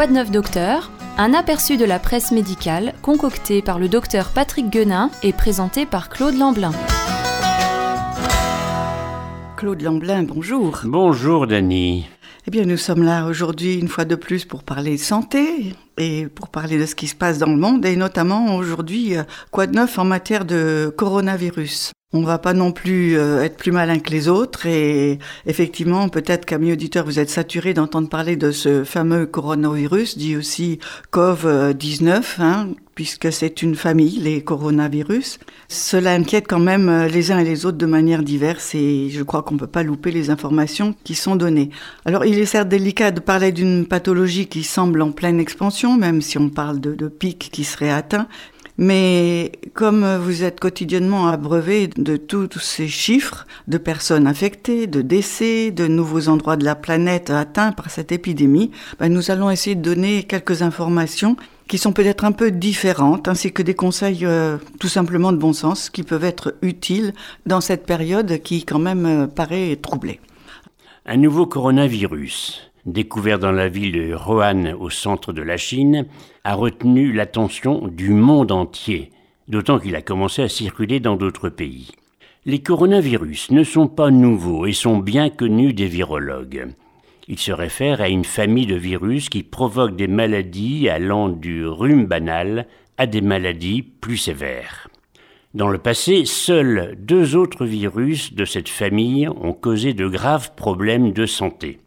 Quoi de neuf docteur? Un aperçu de la presse médicale concocté par le docteur Patrick Guenin et présenté par Claude Lamblin. Claude Lamblin, bonjour. Bonjour Dany. Eh bien, nous sommes là aujourd'hui une fois de plus pour parler santé et pour parler de ce qui se passe dans le monde et notamment aujourd'hui, euh, quoi de neuf en matière de coronavirus? On va pas non plus euh, être plus malin que les autres et effectivement, peut-être qu'amis auditeurs, vous êtes saturés d'entendre parler de ce fameux coronavirus, dit aussi COV-19, hein, puisque c'est une famille, les coronavirus. Cela inquiète quand même euh, les uns et les autres de manière diverse et je crois qu'on peut pas louper les informations qui sont données. Alors, il est certes délicat de parler d'une pathologie qui semble en pleine expansion, même si on parle de, de pic qui serait atteint, mais comme vous êtes quotidiennement abreuvé de tous ces chiffres de personnes infectées, de décès, de nouveaux endroits de la planète atteints par cette épidémie, ben nous allons essayer de donner quelques informations qui sont peut-être un peu différentes, ainsi que des conseils euh, tout simplement de bon sens qui peuvent être utiles dans cette période qui quand même euh, paraît troublée. Un nouveau coronavirus découvert dans la ville de Rohan au centre de la Chine, a retenu l'attention du monde entier, d'autant qu'il a commencé à circuler dans d'autres pays. Les coronavirus ne sont pas nouveaux et sont bien connus des virologues. Ils se réfèrent à une famille de virus qui provoquent des maladies allant du rhume banal à des maladies plus sévères. Dans le passé, seuls deux autres virus de cette famille ont causé de graves problèmes de santé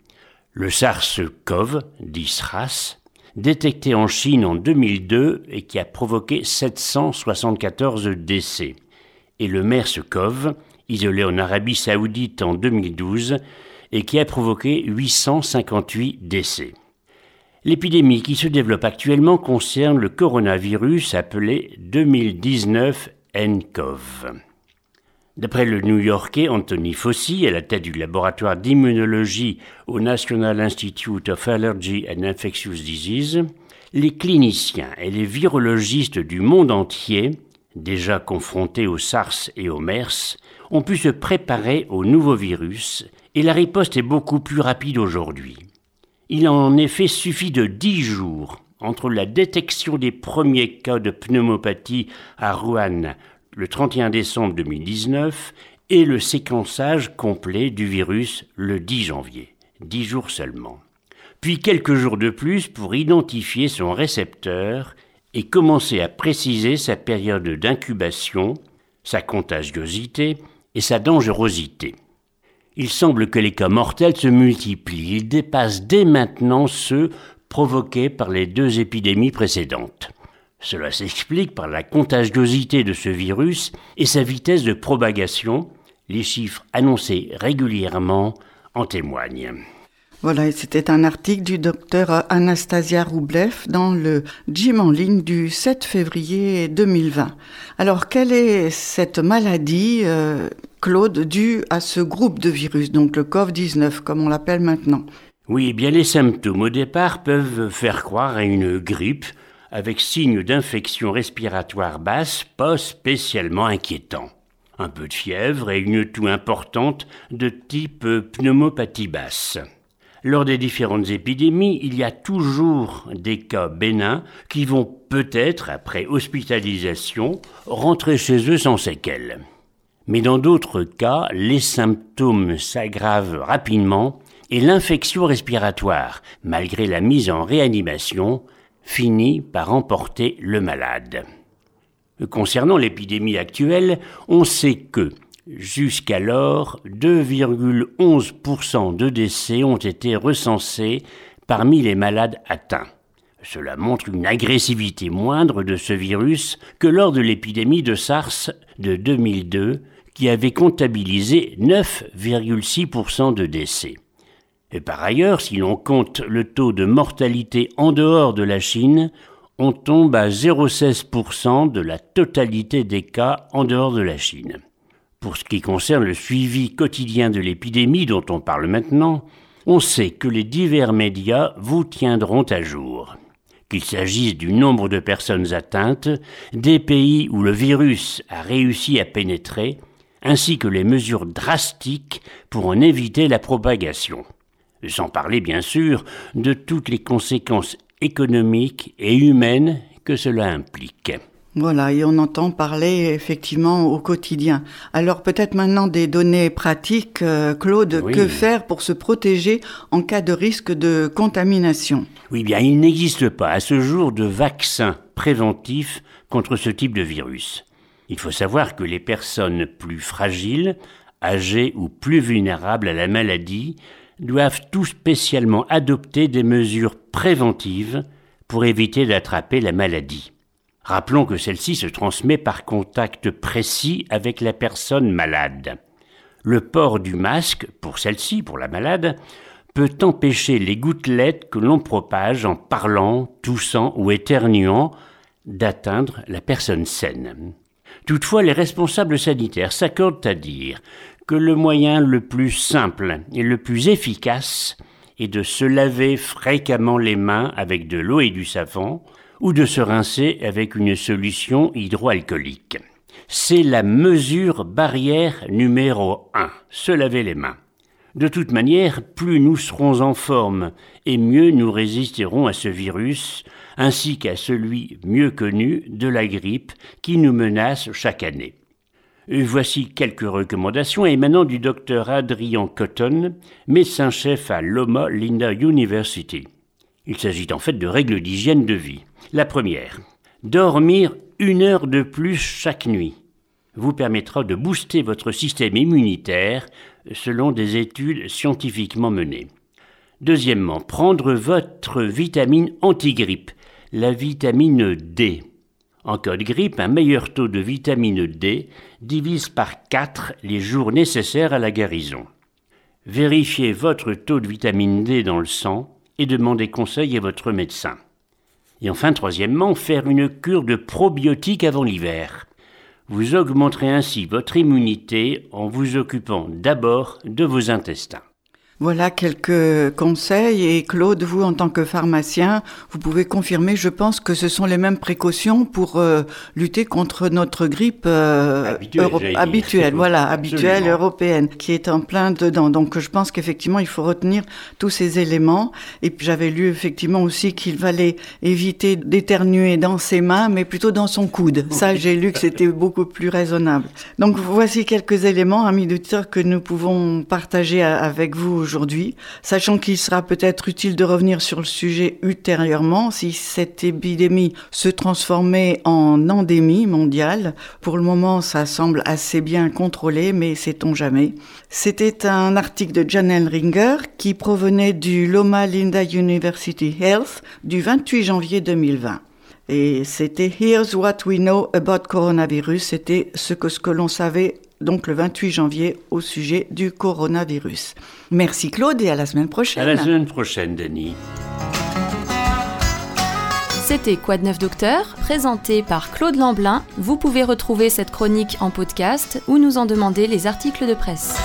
le SARS-CoV, dit SRAS, détecté en Chine en 2002 et qui a provoqué 774 décès, et le MERS-CoV, isolé en Arabie saoudite en 2012 et qui a provoqué 858 décès. L'épidémie qui se développe actuellement concerne le coronavirus appelé 2019 nCoV. D'après le New-Yorkais Anthony Fauci, à la tête du laboratoire d'immunologie au National Institute of Allergy and Infectious Diseases, les cliniciens et les virologistes du monde entier, déjà confrontés au SARS et au MERS, ont pu se préparer au nouveau virus et la riposte est beaucoup plus rapide aujourd'hui. Il en effet suffit de dix jours entre la détection des premiers cas de pneumopathie à Rouen le 31 décembre 2019 et le séquençage complet du virus le 10 janvier, dix jours seulement. Puis quelques jours de plus pour identifier son récepteur et commencer à préciser sa période d'incubation, sa contagiosité et sa dangerosité. Il semble que les cas mortels se multiplient, ils dépassent dès maintenant ceux provoqués par les deux épidémies précédentes. Cela s'explique par la contagiosité de ce virus et sa vitesse de propagation. Les chiffres annoncés régulièrement en témoignent. Voilà, c'était un article du docteur Anastasia Roublev dans le Gym en ligne du 7 février 2020. Alors, quelle est cette maladie, euh, Claude, due à ce groupe de virus, donc le COVID-19, comme on l'appelle maintenant? Oui, eh bien les symptômes au départ peuvent faire croire à une grippe, avec signes d'infection respiratoire basse, pas spécialement inquiétants. Un peu de fièvre et une toux importante de type pneumopathie basse. Lors des différentes épidémies, il y a toujours des cas bénins qui vont peut-être, après hospitalisation, rentrer chez eux sans séquelles. Mais dans d'autres cas, les symptômes s'aggravent rapidement et l'infection respiratoire, malgré la mise en réanimation, finit par emporter le malade. Concernant l'épidémie actuelle, on sait que, jusqu'alors, 2,11% de décès ont été recensés parmi les malades atteints. Cela montre une agressivité moindre de ce virus que lors de l'épidémie de SARS de 2002, qui avait comptabilisé 9,6% de décès. Et par ailleurs, si l'on compte le taux de mortalité en dehors de la Chine, on tombe à 0,16% de la totalité des cas en dehors de la Chine. Pour ce qui concerne le suivi quotidien de l'épidémie dont on parle maintenant, on sait que les divers médias vous tiendront à jour. Qu'il s'agisse du nombre de personnes atteintes, des pays où le virus a réussi à pénétrer, ainsi que les mesures drastiques pour en éviter la propagation sans parler bien sûr de toutes les conséquences économique et humaine que cela implique. Voilà, et on entend parler effectivement au quotidien. Alors peut-être maintenant des données pratiques, euh, Claude, que faire pour se protéger en cas de risque de contamination? Oui, bien, il n'existe pas à ce jour de vaccin préventif contre ce type de virus. Il faut savoir que les personnes plus fragiles, âgées ou plus vulnérables à la maladie doivent tout spécialement adopter des mesures préventives pour éviter d'attraper la maladie. Rappelons que celle-ci se transmet par contact précis avec la personne malade. Le port du masque, pour celle-ci, pour la malade, peut empêcher les gouttelettes que l'on propage en parlant, toussant ou éternuant d'atteindre la personne saine. Toutefois, les responsables sanitaires s'accordent à dire que le moyen le plus simple et le plus efficace est de se laver fréquemment les mains avec de l'eau et du savon, ou de se rincer avec une solution hydroalcoolique. C'est la mesure barrière numéro 1, se laver les mains. De toute manière, plus nous serons en forme et mieux nous résisterons à ce virus, ainsi qu'à celui mieux connu de la grippe qui nous menace chaque année. Voici quelques recommandations émanant du docteur Adrian Cotton, médecin-chef à Loma Linda University. Il s'agit en fait de règles d'hygiène de vie. La première, dormir une heure de plus chaque nuit vous permettra de booster votre système immunitaire selon des études scientifiquement menées. Deuxièmement, prendre votre vitamine anti-grippe, la vitamine D. En cas de grippe, un meilleur taux de vitamine D divise par 4 les jours nécessaires à la guérison. Vérifiez votre taux de vitamine D dans le sang et demandez conseil à votre médecin. Et enfin, troisièmement, faire une cure de probiotiques avant l'hiver. Vous augmenterez ainsi votre immunité en vous occupant d'abord de vos intestins. Voilà quelques conseils et Claude, vous en tant que pharmacien, vous pouvez confirmer, je pense que ce sont les mêmes précautions pour euh, lutter contre notre grippe euh, habituelle, voilà, habituelle européenne, qui est en plein dedans. Donc je pense qu'effectivement il faut retenir tous ces éléments. Et puis j'avais lu effectivement aussi qu'il fallait éviter d'éternuer dans ses mains, mais plutôt dans son coude. Ça j'ai lu que c'était beaucoup plus raisonnable. Donc voici quelques éléments, amis auditeurs, que nous pouvons partager avec vous aujourd'hui, sachant qu'il sera peut-être utile de revenir sur le sujet ultérieurement si cette épidémie se transformait en endémie mondiale. Pour le moment, ça semble assez bien contrôlé, mais sait-on jamais. C'était un article de Janelle Ringer qui provenait du Loma Linda University Health du 28 janvier 2020. Et c'était Here's what we know about coronavirus. C'était ce que, ce que l'on savait donc le 28 janvier au sujet du coronavirus. Merci Claude et à la semaine prochaine. À la semaine prochaine, Denis. C'était Quoi de neuf docteur, présenté par Claude Lamblin. Vous pouvez retrouver cette chronique en podcast ou nous en demander les articles de presse.